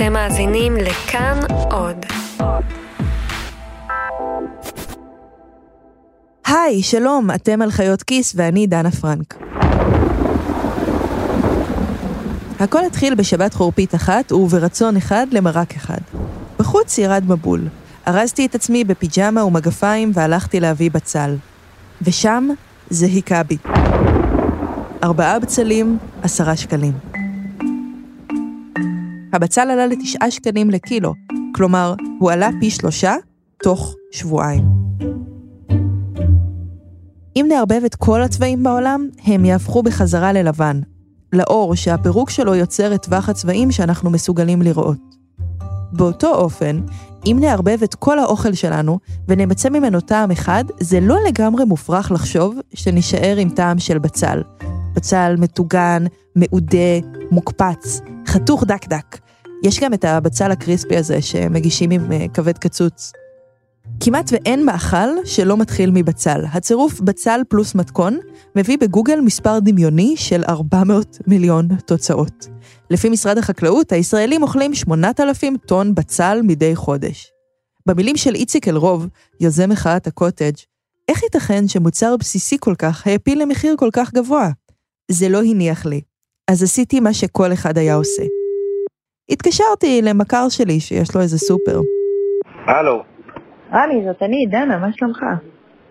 אתם מאזינים לכאן עוד. היי, שלום, אתם על חיות כיס ואני דנה פרנק. הכל התחיל בשבת חורפית אחת וברצון אחד למרק אחד. בחוץ ירד מבול. ארזתי את עצמי בפיג'מה ומגפיים והלכתי להביא בצל. ושם זה היכה בי. ארבעה בצלים, עשרה שקלים. הבצל עלה לתשעה שקלים לקילו, כלומר, הוא עלה פי שלושה תוך שבועיים. אם נערבב את כל הצבעים בעולם, הם יהפכו בחזרה ללבן, לאור שהפירוק שלו יוצר את טווח הצבעים שאנחנו מסוגלים לראות. באותו אופן, אם נערבב את כל האוכל שלנו ונמצא ממנו טעם אחד, זה לא לגמרי מופרך לחשוב שנישאר עם טעם של בצל. בצל מטוגן, מעודה, מוקפץ, חתוך דק-דק. יש גם את הבצל הקריספי הזה שמגישים עם אה, כבד קצוץ. כמעט ואין מאכל שלא מתחיל מבצל. הצירוף בצל פלוס מתכון מביא בגוגל מספר דמיוני של 400 מיליון תוצאות. לפי משרד החקלאות, הישראלים אוכלים 8,000 טון בצל מדי חודש. במילים של איציק אלרוב, יוזם מחאת הקוטג', איך ייתכן שמוצר בסיסי כל כך העפיל למחיר כל כך גבוה? זה לא הניח לי. אז עשיתי מה שכל אחד היה עושה. התקשרתי למכר שלי שיש לו איזה סופר. הלו, רמי, זאת אני, דנה, מה שלומך?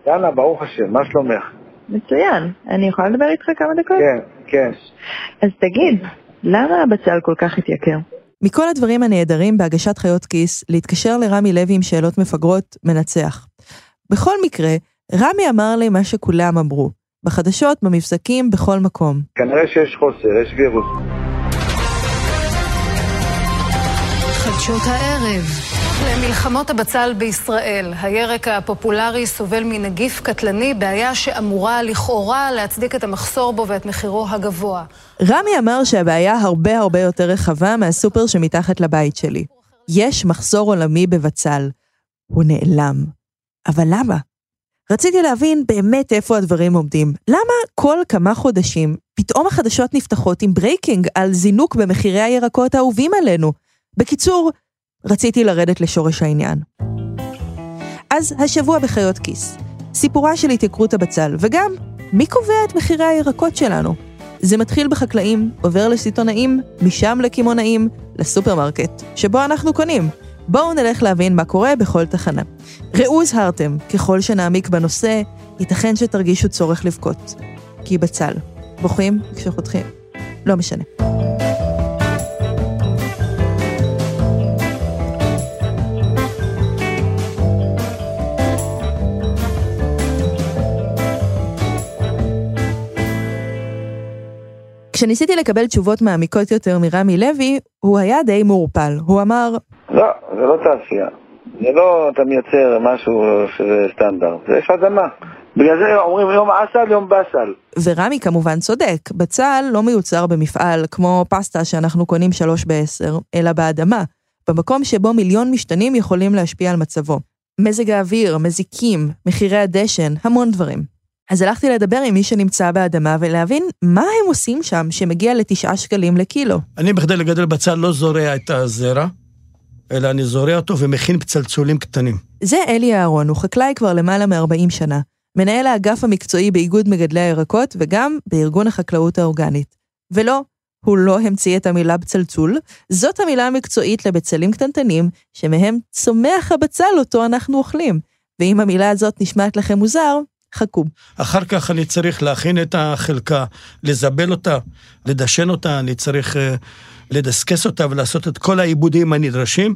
דנה, ברוך השם, מה שלומך? מצוין. אני יכולה לדבר איתך כמה דקות? כן, כן. אז תגיד, למה הבצל כל כך התייקר? מכל הדברים הנהדרים בהגשת חיות כיס, להתקשר לרמי לוי עם שאלות מפגרות, מנצח. בכל מקרה, רמי אמר לי מה שכולם אמרו. בחדשות, במבזקים, בכל מקום. כנראה שיש חוסר, יש וירוס. חדשות הערב. למלחמות הבצל בישראל, הירק הפופולרי סובל מנגיף קטלני, בעיה שאמורה לכאורה להצדיק את המחסור בו ואת מחירו הגבוה. רמי אמר שהבעיה הרבה הרבה יותר רחבה מהסופר שמתחת לבית שלי. יש מחסור עולמי בבצל. הוא נעלם. אבל למה? רציתי להבין באמת איפה הדברים עומדים. למה כל כמה חודשים פתאום החדשות נפתחות עם breaking על זינוק במחירי הירקות האהובים עלינו? בקיצור, רציתי לרדת לשורש העניין. אז השבוע בחיות כיס, סיפורה של התייקרות הבצל, וגם, מי קובע את מחירי הירקות שלנו? זה מתחיל בחקלאים, עובר לסיטונאים, משם לקמעונאים, לסופרמרקט, שבו אנחנו קונים. בואו נלך להבין מה קורה בכל תחנה. ראו הזהרתם, ככל שנעמיק בנושא, ייתכן שתרגישו צורך לבכות. כי בצל. בוכים כשחותכים. לא משנה. כשניסיתי לקבל תשובות מעמיקות יותר מרמי לוי, הוא היה די מעורפל. הוא אמר, לא, זה לא תעשייה. זה לא אתה מייצר משהו שזה סטנדרט, זה יש אדמה. בגלל זה אומרים יום אסל, יום באסל. ורמי כמובן צודק, בצל לא מיוצר במפעל כמו פסטה שאנחנו קונים שלוש בעשר, אלא באדמה, במקום שבו מיליון משתנים יכולים להשפיע על מצבו. מזג האוויר, מזיקים, מחירי הדשן, המון דברים. אז הלכתי לדבר עם מי שנמצא באדמה ולהבין מה הם עושים שם שמגיע לתשעה שקלים לקילו. אני בכדי לגדל בצל לא זורע את הזרע, אלא אני זורע אותו ומכין פצלצולים קטנים. זה אלי אהרון, הוא חקלאי כבר למעלה מ-40 שנה. מנהל האגף המקצועי באיגוד מגדלי הירקות וגם בארגון החקלאות האורגנית. ולא, הוא לא המציא את המילה בצלצול, זאת המילה המקצועית לבצלים קטנטנים, שמהם צומח הבצל אותו אנחנו אוכלים. ואם המילה הזאת נשמעת לכם מוזר, חכו. אחר כך אני צריך להכין את החלקה, לזבל אותה, לדשן אותה, אני צריך uh, לדסקס אותה ולעשות את כל העיבודים הנדרשים,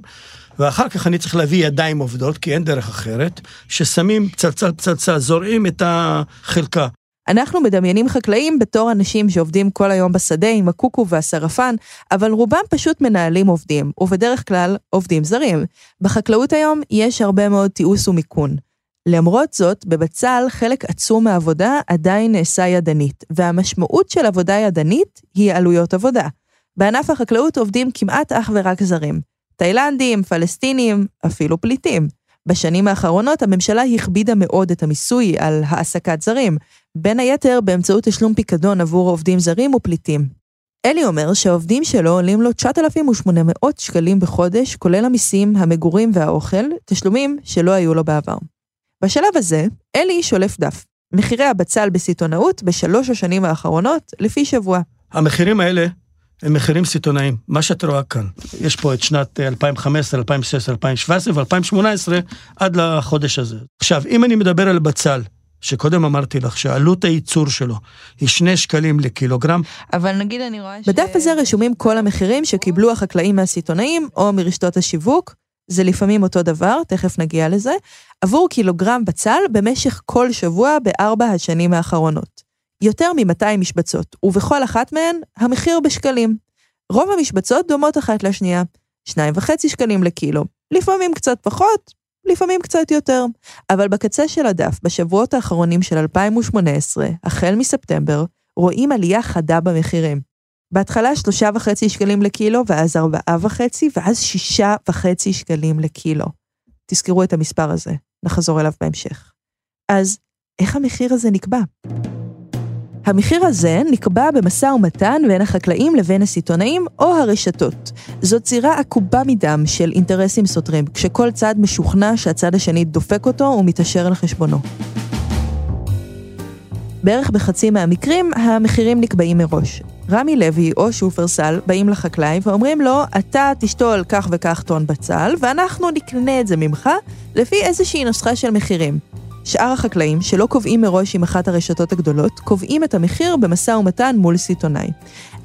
ואחר כך אני צריך להביא ידיים עובדות, כי אין דרך אחרת, ששמים פצלצל פצלצל, זורעים את החלקה. אנחנו מדמיינים חקלאים בתור אנשים שעובדים כל היום בשדה עם הקוקו והסרפן, אבל רובם פשוט מנהלים עובדים, ובדרך כלל עובדים זרים. בחקלאות היום יש הרבה מאוד תיעוש ומיכון. למרות זאת, בבצל חלק עצום מהעבודה עדיין נעשה ידנית, והמשמעות של עבודה ידנית היא עלויות עבודה. בענף החקלאות עובדים כמעט אך ורק זרים. תאילנדים, פלסטינים, אפילו פליטים. בשנים האחרונות הממשלה הכבידה מאוד את המיסוי על העסקת זרים, בין היתר באמצעות תשלום פיקדון עבור עובדים זרים ופליטים. אלי אומר שהעובדים שלו עולים לו 9,800 שקלים בחודש, כולל המיסים, המגורים והאוכל, תשלומים שלא היו לו בעבר. בשלב הזה, אלי שולף דף. מחירי הבצל בסיטונאות בשלוש השנים האחרונות, לפי שבוע. המחירים האלה הם מחירים סיטונאיים, מה שאת רואה כאן. יש פה את שנת 2015, 2016, 2017 ו-2018 עד לחודש הזה. עכשיו, אם אני מדבר על בצל, שקודם אמרתי לך שעלות הייצור שלו היא שני שקלים לקילוגרם. אבל נגיד אני רואה ש... בדף הזה רשומים כל המחירים שקיבלו החקלאים מהסיטונאים או מרשתות השיווק, זה לפעמים אותו דבר, תכף נגיע לזה, עבור קילוגרם בצל במשך כל שבוע בארבע השנים האחרונות. יותר מ-200 משבצות, ובכל אחת מהן המחיר בשקלים. רוב המשבצות דומות אחת לשנייה, 2.5 שקלים לקילו, לפעמים קצת פחות, לפעמים קצת יותר. אבל בקצה של הדף, בשבועות האחרונים של 2018, החל מספטמבר, רואים עלייה חדה במחירים. בהתחלה שלושה וחצי שקלים לקילו, ואז ארבעה וחצי, ואז שישה וחצי שקלים לקילו. תזכרו את המספר הזה, נחזור אליו בהמשך. אז איך המחיר הזה נקבע? המחיר הזה נקבע במשא ומתן בין החקלאים לבין הסיטונאים או הרשתות. זאת זירה עקובה מדם של אינטרסים סותרים, כשכל צד משוכנע שהצד השני דופק אותו ומתעשר על חשבונו. בערך בחצי מהמקרים, המחירים נקבעים מראש. רמי לוי או שופרסל באים לחקלאי ואומרים לו, אתה תשתול כך וכך טון בצל, ואנחנו נקנה את זה ממך לפי איזושהי נוסחה של מחירים. שאר החקלאים, שלא קובעים מראש עם אחת הרשתות הגדולות, קובעים את המחיר במשא ומתן מול סיטונאי.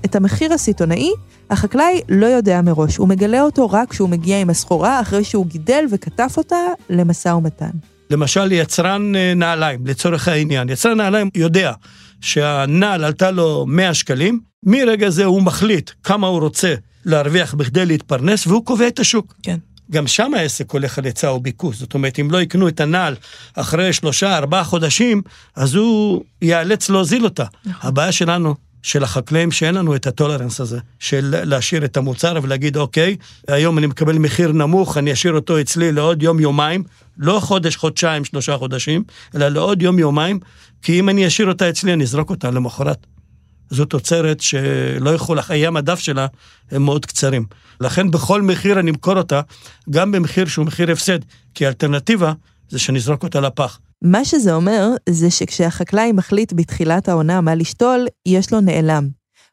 את המחיר הסיטונאי, החקלאי לא יודע מראש, הוא מגלה אותו רק כשהוא מגיע עם הסחורה אחרי שהוא גידל וכתף אותה למשא ומתן. למשל יצרן אה, נעליים, לצורך העניין. יצרן נעליים יודע שהנעל עלתה לו 100 שקלים, מרגע זה הוא מחליט כמה הוא רוצה להרוויח בכדי להתפרנס, והוא קובע את השוק. כן. גם שם העסק הולך על היצע וביקוש. זאת אומרת, אם לא יקנו את הנעל אחרי שלושה, ארבעה חודשים, אז הוא ייאלץ להוזיל אותה. נכון. הבעיה שלנו, של החקלאים, שאין לנו את הטולרנס הזה, של להשאיר את המוצר ולהגיד, אוקיי, היום אני מקבל מחיר נמוך, אני אשאיר אותו אצלי לעוד יום-יומיים, לא חודש, חודשיים, שלושה חודשים, אלא לעוד יום-יומיים, כי אם אני אשאיר אותה אצלי, אני אזרוק אותה למחרת. זו תוצרת שלא יכול, חיי המדף שלה הם מאוד קצרים. לכן בכל מחיר אני אמכור אותה, גם במחיר שהוא מחיר הפסד, כי האלטרנטיבה זה שנזרוק אותה לפח. מה שזה אומר, זה שכשהחקלאי מחליט בתחילת העונה מה לשתול, יש לו נעלם.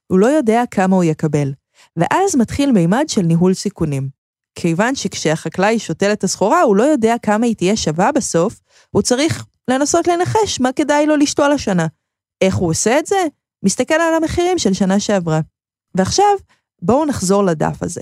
הוא לא יודע כמה הוא יקבל. ואז מתחיל מימד של ניהול סיכונים. כיוון שכשהחקלאי שותל את הסחורה, הוא לא יודע כמה היא תהיה שווה בסוף, הוא צריך לנסות לנחש מה כדאי לו לשתול השנה. איך הוא עושה את זה? מסתכל על המחירים של שנה שעברה. ועכשיו, בואו נחזור לדף הזה.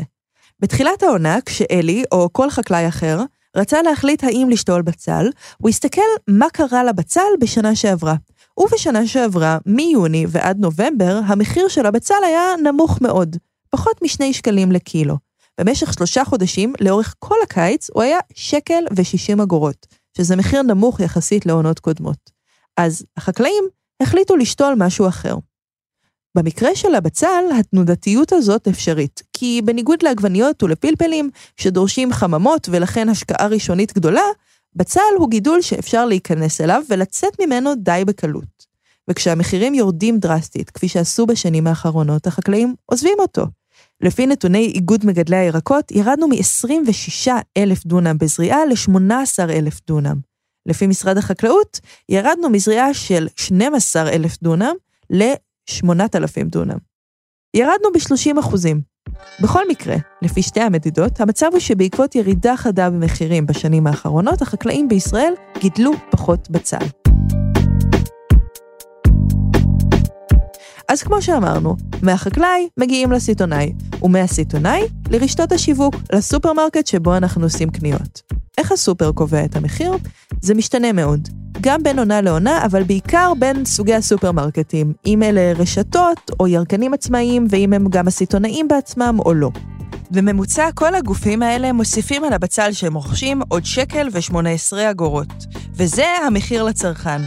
בתחילת העונה, כשאלי, או כל חקלאי אחר, רצה להחליט האם לשתול בצל, הוא הסתכל מה קרה לבצל בשנה שעברה. ובשנה שעברה, מיוני ועד נובמבר, המחיר של הבצל היה נמוך מאוד, פחות משני שקלים לקילו. במשך שלושה חודשים, לאורך כל הקיץ, הוא היה שקל ושישים אגורות, שזה מחיר נמוך יחסית לעונות קודמות. אז החקלאים החליטו לשתול משהו אחר. במקרה של הבצל, התנודתיות הזאת אפשרית, כי בניגוד לעגבניות ולפלפלים, שדורשים חממות ולכן השקעה ראשונית גדולה, בצל הוא גידול שאפשר להיכנס אליו ולצאת ממנו די בקלות. וכשהמחירים יורדים דרסטית, כפי שעשו בשנים האחרונות, החקלאים עוזבים אותו. לפי נתוני איגוד מגדלי הירקות, ירדנו מ-26 אלף דונם בזריעה ל-18 אלף דונם. לפי משרד החקלאות, ירדנו מזריעה של 12 אלף דונם ל-8,000 דונם. ירדנו ב-30 אחוזים. בכל מקרה, לפי שתי המדידות, המצב הוא שבעקבות ירידה חדה במחירים בשנים האחרונות, החקלאים בישראל גידלו פחות בצל. אז כמו שאמרנו, מהחקלאי מגיעים לסיטונאי, ומהסיטונאי לרשתות השיווק, לסופרמרקט שבו אנחנו עושים קניות. איך הסופר קובע את המחיר? זה משתנה מאוד. גם בין עונה לעונה, אבל בעיקר בין סוגי הסופרמרקטים, אם אלה רשתות או ירקנים עצמאיים, ואם הם גם הסיטונאים בעצמם או לא. בממוצע, כל הגופים האלה מוסיפים על הבצל שהם רוכשים עוד שקל ו-18 אגורות. וזה המחיר לצרכן.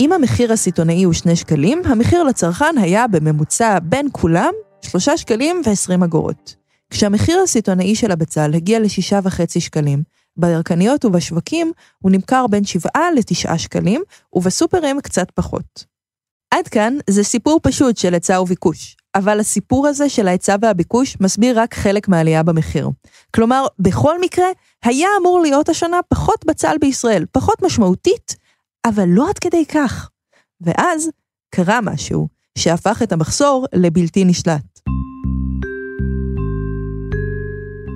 אם המחיר הסיטונאי הוא 2 שקלים, המחיר לצרכן היה בממוצע בין כולם 3 שקלים ו-20 אגורות. כשהמחיר הסיטונאי של הבצל הגיע ל-6.5 שקלים, בירקניות ובשווקים הוא נמכר בין 7 ל-9 שקלים, ובסופרים קצת פחות. עד כאן זה סיפור פשוט של היצע וביקוש, אבל הסיפור הזה של ההיצע והביקוש מסביר רק חלק מהעלייה במחיר. כלומר, בכל מקרה, היה אמור להיות השנה פחות בצל בישראל, פחות משמעותית, אבל לא עד כדי כך. ואז קרה משהו שהפך את המחסור לבלתי נשלט.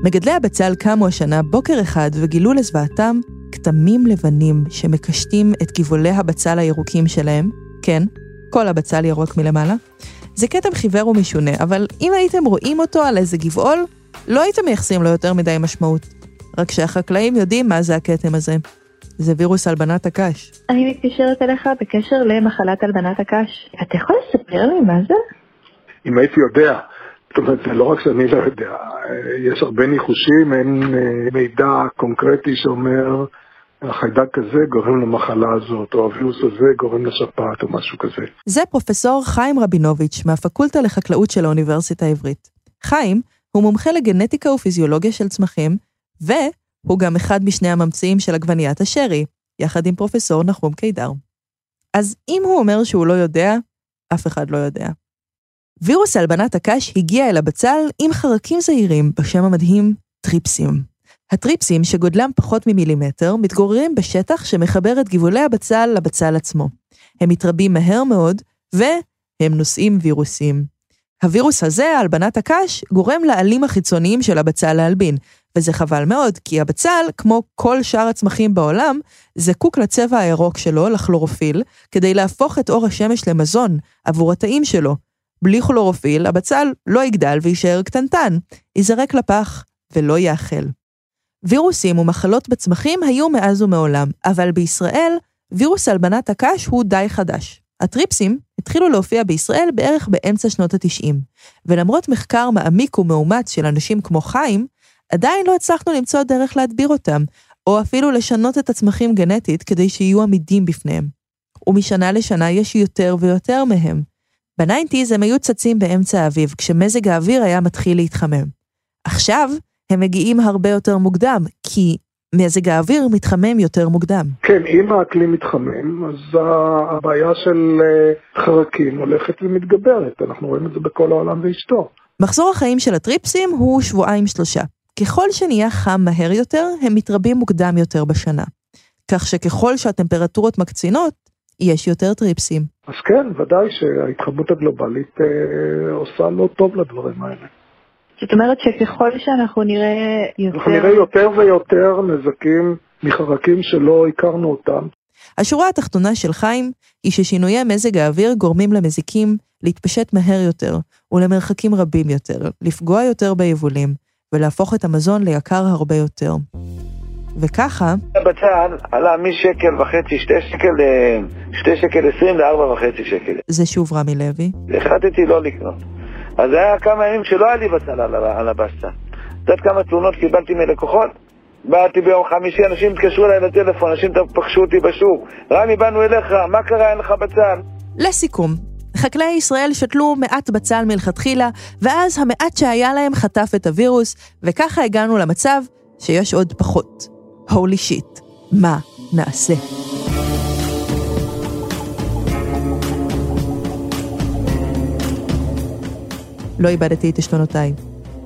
מגדלי הבצל קמו השנה בוקר אחד וגילו לזוועתם כתמים לבנים שמקשטים את גבעולי הבצל הירוקים שלהם, כן, כל הבצל ירוק מלמעלה. זה כתם חיוור ומשונה, אבל אם הייתם רואים אותו על איזה גבעול, לא הייתם מייחסים לו יותר מדי משמעות. רק שהחקלאים יודעים מה זה הכתם הזה. זה וירוס הלבנת הקש. אני מתקשרת אליך בקשר למחלת הלבנת הקש. אתה יכול לספר לי מה זה? אם הייתי יודע, זאת אומרת, זה לא רק שאני לא יודע, יש הרבה ניחושים, אין אה, מידע קונקרטי שאומר החיידק הזה גורם למחלה הזאת, או הווירוס הזה גורם לשפעת או משהו כזה. זה פרופסור חיים רבינוביץ' מהפקולטה לחקלאות של האוניברסיטה העברית. חיים הוא מומחה לגנטיקה ופיזיולוגיה של צמחים, והוא גם אחד משני הממציאים של עגבניית השרי, יחד עם פרופסור נחום קידר. אז אם הוא אומר שהוא לא יודע, אף אחד לא יודע. וירוס הלבנת הקש הגיע אל הבצל עם חרקים זעירים בשם המדהים טריפסים. הטריפסים, שגודלם פחות ממילימטר, מתגוררים בשטח שמחבר את גבעולי הבצל לבצל עצמו. הם מתרבים מהר מאוד, והם נושאים וירוסים. הווירוס הזה, הלבנת הקש, גורם לעלים החיצוניים של הבצל להלבין, וזה חבל מאוד, כי הבצל, כמו כל שאר הצמחים בעולם, זקוק לצבע הירוק שלו, לכלורופיל, כדי להפוך את אור השמש למזון עבור התאים שלו. בלי כלורופיל, הבצל לא יגדל ויישאר קטנטן, ייזרק לפח ולא יאכל. וירוסים ומחלות בצמחים היו מאז ומעולם, אבל בישראל, וירוס הלבנת הקש הוא די חדש. הטריפסים התחילו להופיע בישראל בערך באמצע שנות ה-90, ולמרות מחקר מעמיק ומאומץ של אנשים כמו חיים, עדיין לא הצלחנו למצוא דרך להדביר אותם, או אפילו לשנות את הצמחים גנטית כדי שיהיו עמידים בפניהם. ומשנה לשנה יש יותר ויותר מהם. ב nineties הם היו צצים באמצע האביב, כשמזג האוויר היה מתחיל להתחמם. עכשיו, הם מגיעים הרבה יותר מוקדם, כי מזג האוויר מתחמם יותר מוקדם. כן, אם האקלים מתחמם, אז הבעיה של אה, חרקים הולכת ומתגברת. אנחנו רואים את זה בכל העולם ואשתו. מחזור החיים של הטריפסים הוא שבועיים-שלושה. ככל שנהיה חם מהר יותר, הם מתרבים מוקדם יותר בשנה. כך שככל שהטמפרטורות מקצינות, יש יותר טריפסים. אז כן, ודאי שההתחממות הגלובלית אה, עושה לא טוב לדברים האלה. זאת אומרת שככל שאנחנו נראה יותר... אנחנו נראה יותר ויותר נזקים מחרקים שלא הכרנו אותם. השורה התחתונה של חיים היא ששינויי מזג האוויר גורמים למזיקים להתפשט מהר יותר ולמרחקים רבים יותר, לפגוע יותר ביבולים ולהפוך את המזון ליקר הרבה יותר. וככה... הבצל עלה משקל וחצי, שתי שקל, אה, שתי שקל עשרים לארבע וחצי שקל. זה שוב רמי לוי. החלטתי לא לקנות. אז זה היה כמה ימים שלא היה לי בצל על הבסטה. את יודעת כמה תלונות קיבלתי מלקוחות? באתי ביום חמישי, אנשים התקשרו אליי לטלפון, אנשים פגשו אותי בשוק. רמי, באנו אליך, מה קרה, אין לך בצל? לסיכום, חקלאי ישראל שתלו מעט בצל מלכתחילה, ואז המעט שהיה להם חטף את הווירוס, וככה הגענו למצב שיש עוד פחות. הולי שיט, מה נעשה? לא איבדתי את עשתונותיי.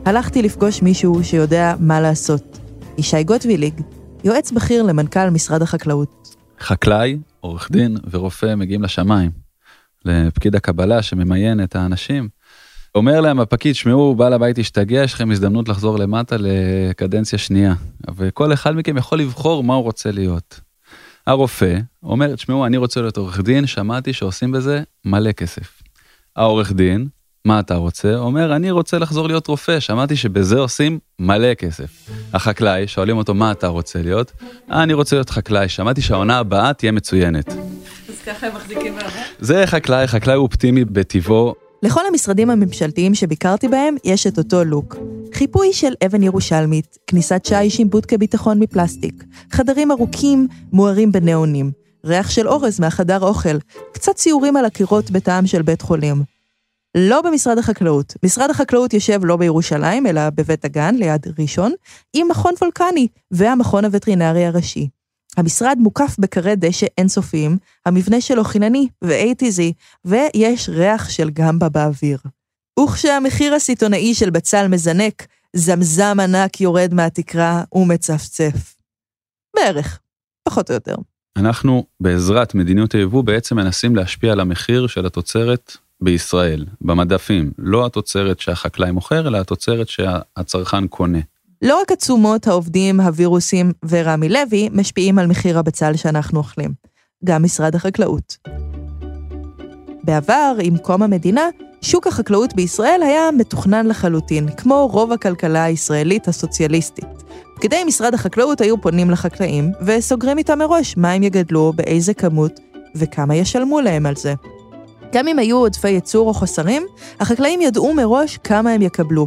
הלכתי לפגוש מישהו שיודע מה לעשות. ישי גוטוויליג, יועץ בכיר למנכ"ל משרד החקלאות. חקלאי, עורך דין ורופא מגיעים לשמיים, לפקיד הקבלה שממיין את האנשים. אומר להם הפקיד, שמעו, בעל הבית השתגע, יש לכם הזדמנות לחזור למטה לקדנציה שנייה. וכל אחד מכם יכול לבחור מה הוא רוצה להיות. הרופא אומר, תשמעו, אני רוצה להיות עורך דין, שמעתי שעושים בזה מלא כסף. העורך דין מה אתה רוצה? אומר, אני רוצה לחזור להיות רופא, שמעתי שבזה עושים מלא כסף. החקלאי, שואלים אותו, מה אתה רוצה להיות? אני רוצה להיות חקלאי, שמעתי שהעונה הבאה תהיה מצוינת. אז ככה הם מחזיקים מעמד? זה חקלאי, חקלאי אופטימי בטבעו. לכל המשרדים הממשלתיים שביקרתי בהם יש את אותו לוק. חיפוי של אבן ירושלמית, כניסת שיש עם בודקה ביטחון מפלסטיק, חדרים ארוכים מוארים בניאונים, ריח של אורז מהחדר אוכל, קצת ציורים על הקירות בטעם של בית חולים. לא במשרד החקלאות. משרד החקלאות יושב לא בירושלים, אלא בבית הגן, ליד ראשון, עם מכון וולקני והמכון הווטרינרי הראשי. המשרד מוקף בכרי דשא אינסופיים, המבנה שלו חינני ואייטיזי, ויש ריח של גמבה באוויר. וכשהמחיר הסיטונאי של בצל מזנק, זמזם ענק יורד מהתקרה ומצפצף. בערך, פחות או יותר. אנחנו, בעזרת מדיניות היבוא, בעצם מנסים להשפיע על המחיר של התוצרת בישראל, במדפים. לא התוצרת שהחקלאי מוכר, אלא התוצרת שהצרכן קונה. לא רק התשומות, העובדים, הווירוסים ורמי לוי משפיעים על מחיר הבצל שאנחנו אוכלים, גם משרד החקלאות. בעבר, עם קום המדינה, שוק החקלאות בישראל היה מתוכנן לחלוטין, כמו רוב הכלכלה הישראלית הסוציאליסטית. פקידי משרד החקלאות היו פונים לחקלאים וסוגרים איתם מראש מה הם יגדלו, באיזה כמות וכמה ישלמו להם על זה. גם אם היו עודפי ייצור או חוסרים, החקלאים ידעו מראש כמה הם יקבלו.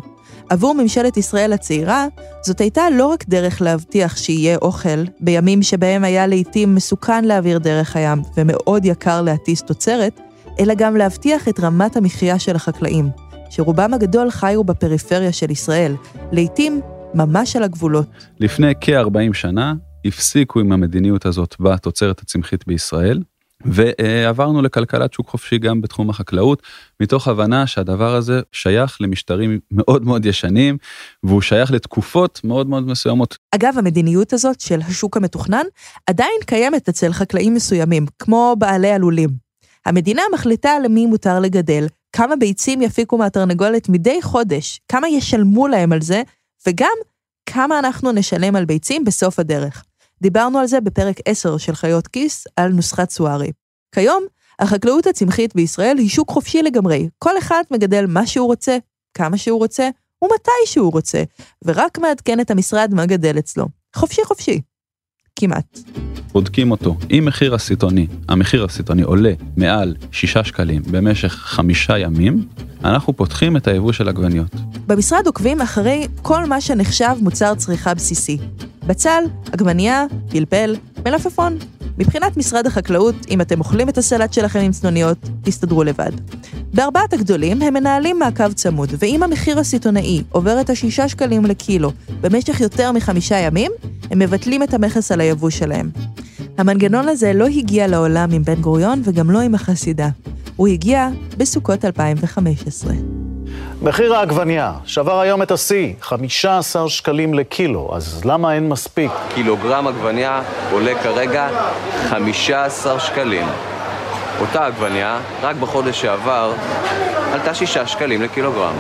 עבור ממשלת ישראל הצעירה, זאת הייתה לא רק דרך להבטיח שיהיה אוכל, בימים שבהם היה לעתים מסוכן להעביר דרך הים ומאוד יקר להטיס תוצרת, אלא גם להבטיח את רמת המחיה של החקלאים, שרובם הגדול חיו בפריפריה של ישראל, לעתים ממש על הגבולות. לפני כ-40 שנה הפסיקו עם המדיניות הזאת בתוצרת הצמחית בישראל, ועברנו לכלכלת שוק חופשי גם בתחום החקלאות, מתוך הבנה שהדבר הזה שייך למשטרים מאוד מאוד ישנים, והוא שייך לתקופות מאוד מאוד מסוימות. אגב, המדיניות הזאת של השוק המתוכנן עדיין קיימת אצל חקלאים מסוימים, כמו בעלי הלולים. המדינה מחליטה למי מותר לגדל, כמה ביצים יפיקו מהתרנגולת מדי חודש, כמה ישלמו להם על זה, וגם כמה אנחנו נשלם על ביצים בסוף הדרך. דיברנו על זה בפרק 10 של חיות כיס, על נוסחת סוארי. כיום, החקלאות הצמחית בישראל היא שוק חופשי לגמרי. כל אחד מגדל מה שהוא רוצה, כמה שהוא רוצה, ומתי שהוא רוצה, ורק מעדכן את המשרד מה גדל אצלו. חופשי חופשי. כמעט. בודקים אותו. אם מחיר הסיטוני, המחיר הסיטוני עולה מעל 6 שקלים במשך חמישה ימים, אנחנו פותחים את היבוא של עגבניות. במשרד עוקבים אחרי כל מה שנחשב מוצר צריכה בסיסי. בצל, עגבנייה, פלפל, מלפפון. מבחינת משרד החקלאות, אם אתם אוכלים את הסלט שלכם עם צנוניות, תסתדרו לבד. בארבעת הגדולים הם מנהלים מעקב צמוד, ואם המחיר הסיטונאי עובר את השישה שקלים לקילו במשך יותר מחמישה ימים, הם מבטלים את המכס על היבוא שלהם. המנגנון הזה לא הגיע לעולם עם בן גוריון וגם לא עם החסידה. הוא הגיע בסוכות 2015. מחיר העגבנייה שבר היום את השיא, 15 שקלים לקילו, אז למה אין מספיק? קילוגרם עגבנייה עולה כרגע 15 שקלים. אותה עגבנייה, רק בחודש שעבר, עלתה 6 שקלים לקילוגרם.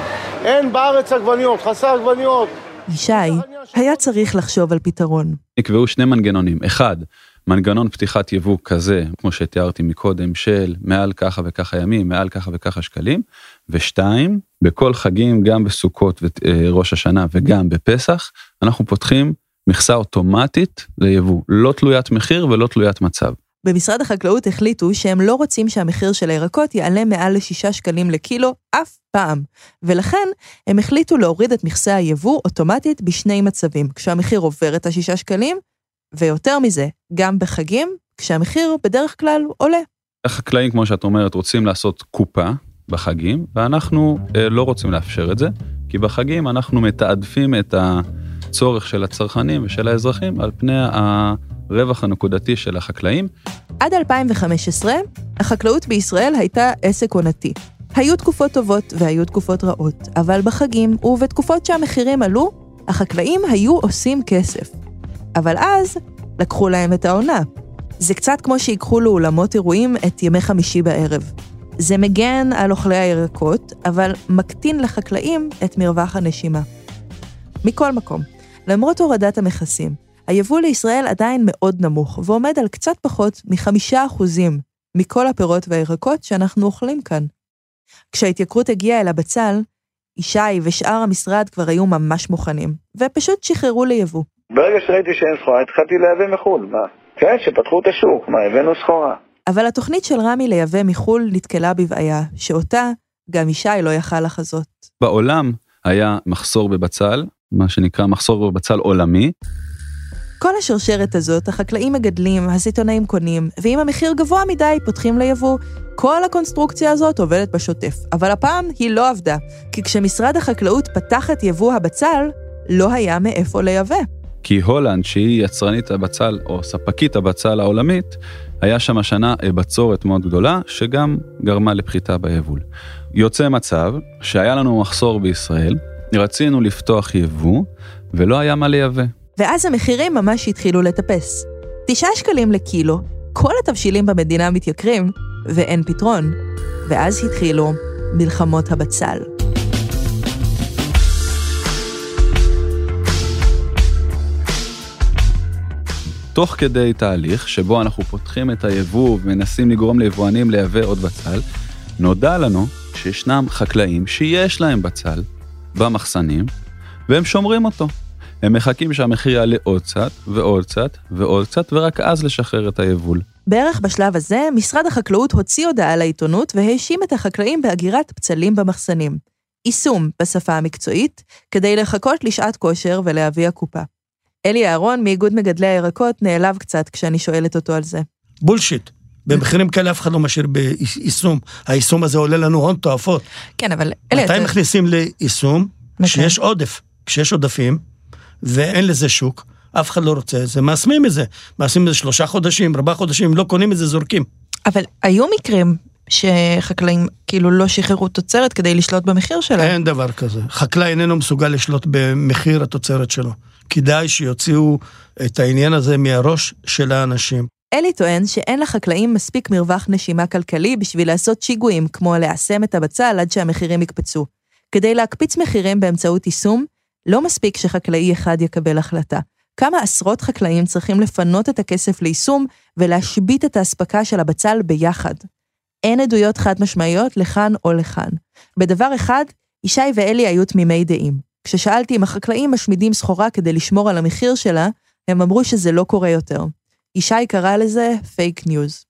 אין בארץ עגבניות, חסר עגבניות. ישי היה צריך לחשוב על פתרון. נקבעו שני מנגנונים. אחד, מנגנון פתיחת יבוא כזה, כמו שתיארתי מקודם, של מעל ככה וככה ימים, מעל ככה וככה שקלים, ושתיים, בכל חגים, גם בסוכות וראש השנה וגם בפסח, אנחנו פותחים מכסה אוטומטית ליבוא, לא תלוית מחיר ולא תלוית מצב. במשרד החקלאות החליטו שהם לא רוצים שהמחיר של הירקות יעלה מעל לשישה שקלים לקילו אף פעם, ולכן הם החליטו להוריד את מכסה היבוא אוטומטית בשני מצבים, כשהמחיר עובר את השישה שקלים, ויותר מזה, גם בחגים, כשהמחיר בדרך כלל עולה. החקלאים, כמו שאת אומרת, רוצים לעשות קופה בחגים, ואנחנו אה, לא רוצים לאפשר את זה, כי בחגים אנחנו מתעדפים את הצורך של הצרכנים ושל האזרחים על פני הרווח הנקודתי של החקלאים. עד 2015, החקלאות בישראל הייתה עסק עונתי. היו תקופות טובות והיו תקופות רעות, אבל בחגים ובתקופות שהמחירים עלו, החקלאים היו עושים כסף. אבל אז לקחו להם את העונה. זה קצת כמו שיקחו לאולמות אירועים את ימי חמישי בערב. זה מגן על אוכלי הירקות, אבל מקטין לחקלאים את מרווח הנשימה. מכל מקום, למרות הורדת המכסים, היבוא לישראל עדיין מאוד נמוך, ועומד על קצת פחות מחמישה אחוזים מכל הפירות והירקות שאנחנו אוכלים כאן. כשההתייקרות הגיעה אל הבצל, ישי ושאר המשרד כבר היו ממש מוכנים, ופשוט שחררו ליבוא. ברגע שראיתי שאין סחורה, התחלתי לייבא מחו"ל, מה? כן, שפתחו את השוק, מה, הבאנו סחורה. אבל התוכנית של רמי לייבא מחו"ל נתקלה בבעיה, שאותה גם ישי לא יכל לחזות. בעולם היה מחסור בבצל, מה שנקרא מחסור בבצל עולמי. כל השרשרת הזאת, החקלאים מגדלים, הסיטונאים קונים, ואם המחיר גבוה מדי, פותחים ליבוא. כל הקונסטרוקציה הזאת עובדת בשוטף, אבל הפעם היא לא עבדה, כי כשמשרד החקלאות פתח את יבוא הבצל, לא היה מאיפה לייבא. כי הולנד, שהיא יצרנית הבצל או ספקית הבצל העולמית, היה שם השנה בצורת מאוד גדולה, שגם גרמה לפחיתה ביבול. יוצא מצב שהיה לנו מחסור בישראל, רצינו לפתוח יבוא, ולא היה מה לייבא. ואז המחירים ממש התחילו לטפס. תשעה שקלים לקילו, כל התבשילים במדינה מתייקרים, ואין פתרון. ואז התחילו מלחמות הבצל. תוך כדי תהליך שבו אנחנו פותחים את היבוא ומנסים לגרום ליבואנים לייבא עוד בצל, נודע לנו שישנם חקלאים שיש להם בצל במחסנים, והם שומרים אותו. הם מחכים שהמחיר יעלה עוד קצת, ועוד קצת, ועוד קצת, ורק אז לשחרר את היבול. בערך בשלב הזה, משרד החקלאות הוציא הודעה לעיתונות והאשים את החקלאים בהגירת פצלים במחסנים. יישום בשפה המקצועית, כדי לחכות לשעת כושר ולהביא הקופה. אלי אהרון מאיגוד מגדלי הירקות נעלב קצת כשאני שואלת אותו על זה. בולשיט. במחירים כאלה אף אחד לא משאיר ביישום. היישום הזה עולה לנו הון תועפות. כן, אבל מתי אתה... מכניסים ליישום? כשיש עודף, כשיש עודפים, ואין לזה שוק, אף אחד לא רוצה את זה, מאסמים את זה. מאסמים את זה שלושה חודשים, ארבעה חודשים, לא קונים את זה, זורקים. אבל היו מקרים שחקלאים כאילו לא שחררו תוצרת כדי לשלוט במחיר שלה. אין דבר כזה. חקלאי איננו מסוגל לשלוט במחיר התוצרת שלו. כדאי שיוציאו את העניין הזה מהראש של האנשים. אלי טוען שאין לחקלאים מספיק מרווח נשימה כלכלי בשביל לעשות שיגועים, כמו ליישם את הבצל עד שהמחירים יקפצו. כדי להקפיץ מחירים באמצעות יישום, לא מספיק שחקלאי אחד יקבל החלטה. כמה עשרות חקלאים צריכים לפנות את הכסף ליישום ולהשבית את האספקה של הבצל ביחד. אין עדויות חד משמעיות לכאן או לכאן. בדבר אחד, ישי ואלי היו תמימי דעים. כששאלתי אם החקלאים משמידים סחורה כדי לשמור על המחיר שלה, הם אמרו שזה לא קורה יותר. ישי קרא לזה פייק ניוז.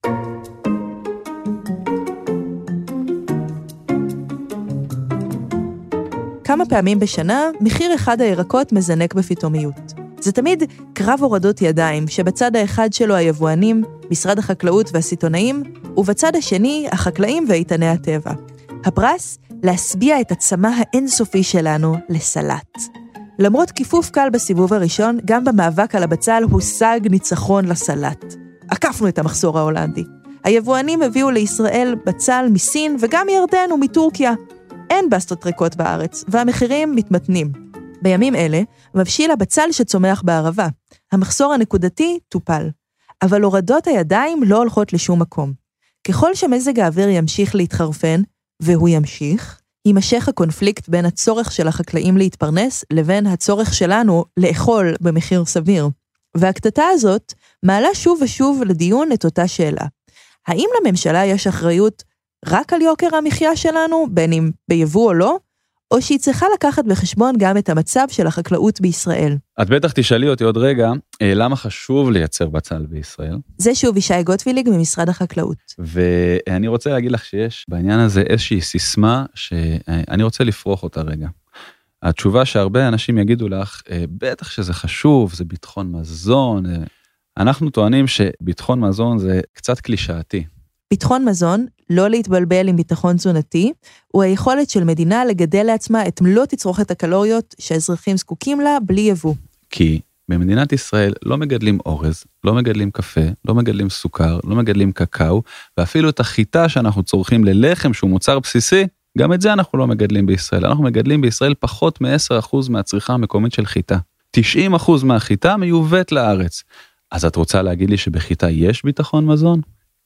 כמה פעמים בשנה, מחיר אחד הירקות מזנק בפתאומיות. זה תמיד קרב הורדות ידיים, שבצד האחד שלו היבואנים, משרד החקלאות והסיטונאים, ובצד השני, החקלאים ואיתני הטבע. הפרס, להשביע את הצמא האינסופי שלנו לסלט. למרות כיפוף קל בסיבוב הראשון, גם במאבק על הבצל הושג ניצחון לסלט. עקפנו את המחסור ההולנדי. היבואנים הביאו לישראל בצל מסין וגם מירדן ומטורקיה. אין בסטות ריקות בארץ, והמחירים מתמתנים. בימים אלה, מבשיל הבצל שצומח בערבה. המחסור הנקודתי טופל. אבל הורדות הידיים לא הולכות לשום מקום. ככל שמזג האוויר ימשיך להתחרפן, והוא ימשיך, יימשך הקונפליקט בין הצורך של החקלאים להתפרנס לבין הצורך שלנו לאכול במחיר סביר. והקטטה הזאת מעלה שוב ושוב לדיון את אותה שאלה. האם לממשלה יש אחריות רק על יוקר המחיה שלנו, בין אם ביבוא או לא, או שהיא צריכה לקחת בחשבון גם את המצב של החקלאות בישראל? את בטח תשאלי אותי עוד רגע, אה, למה חשוב לייצר בצל בישראל? זה שוב ישי גוטוויליג ממשרד החקלאות. ואני רוצה להגיד לך שיש בעניין הזה איזושהי סיסמה שאני רוצה לפרוח אותה רגע. התשובה שהרבה אנשים יגידו לך, אה, בטח שזה חשוב, זה ביטחון מזון. אה, אנחנו טוענים שביטחון מזון זה קצת קלישאתי. ביטחון מזון, לא להתבלבל עם ביטחון תזונתי, הוא היכולת של מדינה לגדל לעצמה את מלוא תצרוכת הקלוריות שהאזרחים זקוקים לה בלי יבוא. כי במדינת ישראל לא מגדלים אורז, לא מגדלים קפה, לא מגדלים סוכר, לא מגדלים קקאו, ואפילו את החיטה שאנחנו צורכים ללחם שהוא מוצר בסיסי, גם את זה אנחנו לא מגדלים בישראל. אנחנו מגדלים בישראל פחות מ-10% מהצריכה המקומית של חיטה. 90% מהחיטה מיובאת לארץ. אז את רוצה להגיד לי שבחיטה יש ביטחון מזון?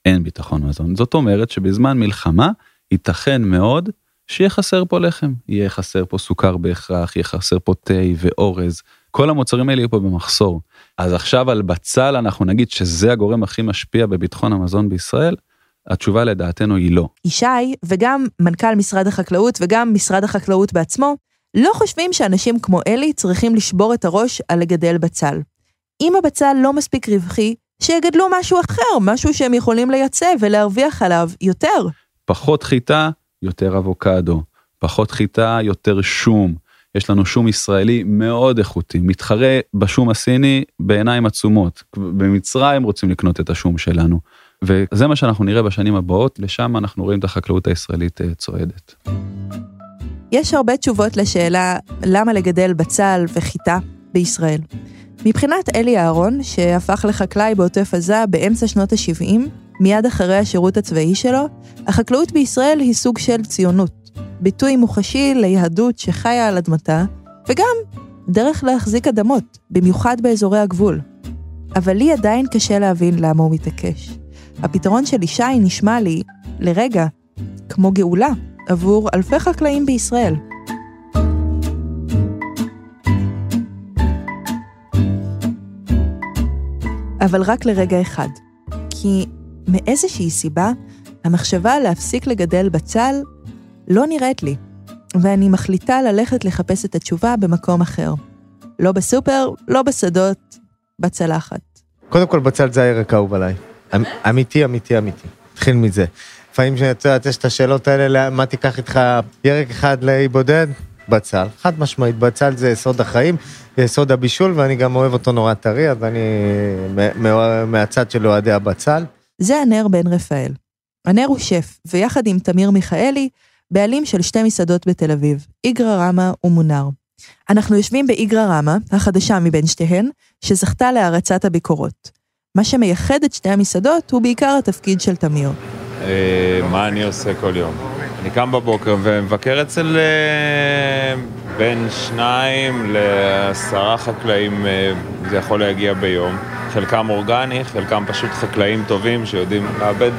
אין ביטחון מזון. זאת אומרת שבזמן מלחמה ייתכן מאוד שיהיה חסר פה לחם, יהיה חסר פה סוכר בהכרח, יהיה חסר פה תה ואורז, כל המוצרים האלה יהיו פה במחסור. אז עכשיו על בצל אנחנו נגיד שזה הגורם הכי משפיע בביטחון המזון בישראל? התשובה לדעתנו היא לא. ישי, וגם מנכ"ל משרד החקלאות וגם משרד החקלאות בעצמו, לא חושבים שאנשים כמו אלי צריכים לשבור את הראש על לגדל בצל. אם הבצל לא מספיק רווחי, שיגדלו משהו אחר, משהו שהם יכולים לייצא ולהרוויח עליו יותר. פחות חיטה, יותר אבוקדו. פחות חיטה, יותר שום. יש לנו שום ישראלי מאוד איכותי, מתחרה בשום הסיני בעיניים עצומות. במצרים רוצים לקנות את השום שלנו. וזה מה שאנחנו נראה בשנים הבאות, לשם אנחנו רואים את החקלאות הישראלית אה, צועדת. יש הרבה תשובות לשאלה למה לגדל בצל וחיטה בישראל. מבחינת אלי אהרון, שהפך לחקלאי בעוטף עזה באמצע שנות ה-70, מיד אחרי השירות הצבאי שלו, החקלאות בישראל היא סוג של ציונות, ביטוי מוחשי ליהדות שחיה על אדמתה, וגם דרך להחזיק אדמות, במיוחד באזורי הגבול. אבל לי עדיין קשה להבין למה הוא מתעקש. הפתרון של ישי נשמע לי, לרגע, כמו גאולה עבור אלפי חקלאים בישראל. אבל רק לרגע אחד. כי מאיזושהי סיבה, המחשבה להפסיק לגדל בצל לא נראית לי, ואני מחליטה ללכת לחפש את התשובה במקום אחר. לא בסופר, לא בשדות, בצלחת. קודם כל בצל זה הירק האהוב עליי. אמ, אמיתי, אמיתי, אמיתי. התחיל מזה. לפעמים כשאת יודעת, יש את השאלות האלה, מה תיקח איתך ירק אחד לאי בודד? בצל. חד משמעית, בצל זה יסוד החיים, יסוד הבישול, ואני גם אוהב אותו נורא טרי, אז אני מהצד של אוהדי הבצל. זה הנר בן רפאל. הנר הוא שף, ויחד עם תמיר מיכאלי, בעלים של שתי מסעדות בתל אביב, איגרא רמא ומונר. אנחנו יושבים באיגרא רמא, החדשה מבין שתיהן, שזכתה להערצת הביקורות. מה שמייחד את שתי המסעדות הוא בעיקר התפקיד של תמיר. אה, מה אני עושה כל יום? אני קם בבוקר ומבקר אצל אה, בין שניים לעשרה חקלאים, אה, זה יכול להגיע ביום. חלקם אורגני, חלקם פשוט חקלאים טובים שיודעים לעבד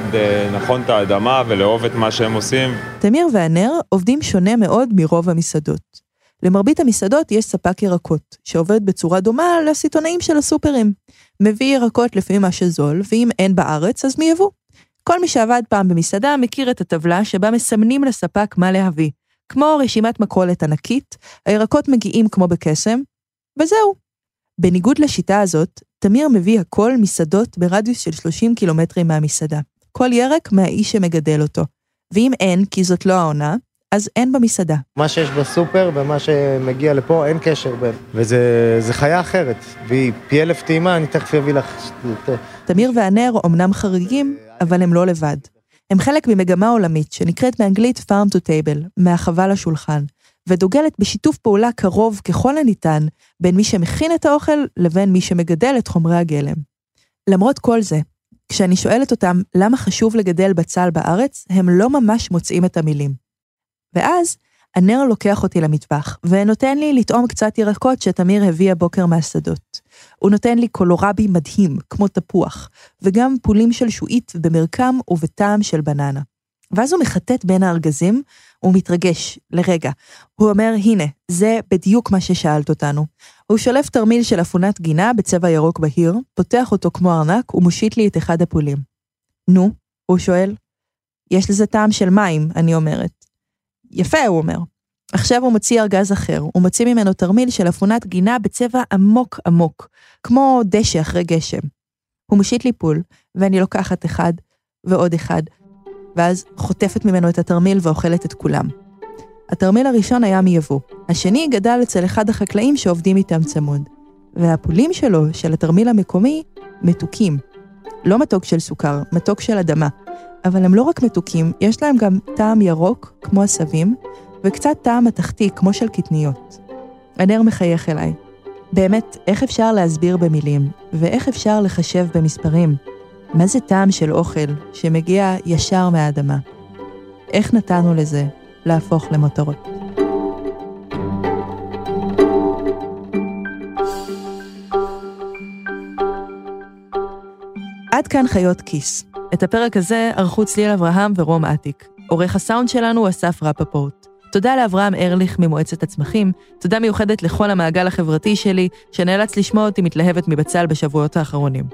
נכון את האדמה ולאהוב את מה שהם עושים. תמיר והנר עובדים שונה מאוד מרוב המסעדות. למרבית המסעדות יש ספק ירקות, שעובד בצורה דומה לסיטונאים של הסופרים. מביא ירקות לפי מה שזול, ואם אין בארץ, אז מיבוא. כל מי שעבד פעם במסעדה מכיר את הטבלה שבה מסמנים לספק מה להביא. כמו רשימת מכולת ענקית, הירקות מגיעים כמו בקסם, וזהו. בניגוד לשיטה הזאת, תמיר מביא הכל מסעדות ברדיוס של 30 קילומטרים מהמסעדה. כל ירק מהאיש שמגדל אותו. ואם אין, כי זאת לא העונה, אז אין במסעדה. מה שיש בסופר ומה שמגיע לפה, אין קשר בין. וזה חיה אחרת, והיא פי אלף טעימה, אני תכף אביא לך... תמיר והנר אומנם חריגים, אבל הם לא לבד. הם חלק ממגמה עולמית שנקראת באנגלית Farm to Table, מהחווה לשולחן, ודוגלת בשיתוף פעולה קרוב ככל הניתן בין מי שמכין את האוכל לבין מי שמגדל את חומרי הגלם. למרות כל זה, כשאני שואלת אותם למה חשוב לגדל בצל בארץ, הם לא ממש מוצאים את המילים. ואז הנר לוקח אותי למטבח, ונותן לי לטעום קצת ירקות שתמיר הביא הבוקר מהשדות. הוא נותן לי קולורבי מדהים, כמו תפוח, וגם פולים של שועית במרקם ובטעם של בננה. ואז הוא מחטט בין הארגזים, הוא מתרגש, לרגע. הוא אומר, הנה, זה בדיוק מה ששאלת אותנו. הוא שולף תרמיל של אפונת גינה בצבע ירוק בהיר, פותח אותו כמו ארנק ומושיט לי את אחד הפולים. נו, הוא שואל. יש לזה טעם של מים, אני אומרת. יפה, הוא אומר. עכשיו הוא מוציא ארגז אחר, הוא מוציא ממנו תרמיל של אפונת גינה בצבע עמוק עמוק, כמו דשא אחרי גשם. הוא מושיט לי פול, ואני לוקחת אחד ועוד אחד, ואז חוטפת ממנו את התרמיל ואוכלת את כולם. התרמיל הראשון היה מיבוא, השני גדל אצל אחד החקלאים שעובדים איתם צמוד. והפולים שלו, של התרמיל המקומי, מתוקים. לא מתוק של סוכר, מתוק של אדמה. אבל הם לא רק מתוקים, יש להם גם טעם ירוק, כמו עשבים, וקצת טעם מתכתי, כמו של קטניות. הנר מחייך אליי. באמת, איך אפשר להסביר במילים, ואיך אפשר לחשב במספרים? מה זה טעם של אוכל שמגיע ישר מהאדמה? איך נתנו לזה להפוך למותרות? עד כאן חיות כיס. את הפרק הזה ערכו צליל אברהם ורום אטיק. עורך הסאונד שלנו הוא אסף רפפורט. תודה לאברהם ארליך ממועצת הצמחים, תודה מיוחדת לכל המעגל החברתי שלי, שנאלץ לשמוע אותי מתלהבת מבצל בשבועות האחרונים.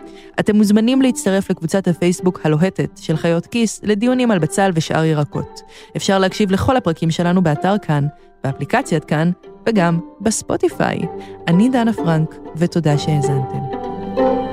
אתם מוזמנים להצטרף לקבוצת הפייסבוק הלוהטת של חיות כיס לדיונים על בצל ושאר ירקות. אפשר להקשיב לכל הפרקים שלנו באתר כאן, באפליקציית כאן, וגם בספוטיפיי. אני דנה פרנק, ותודה שהאזנתם. thank you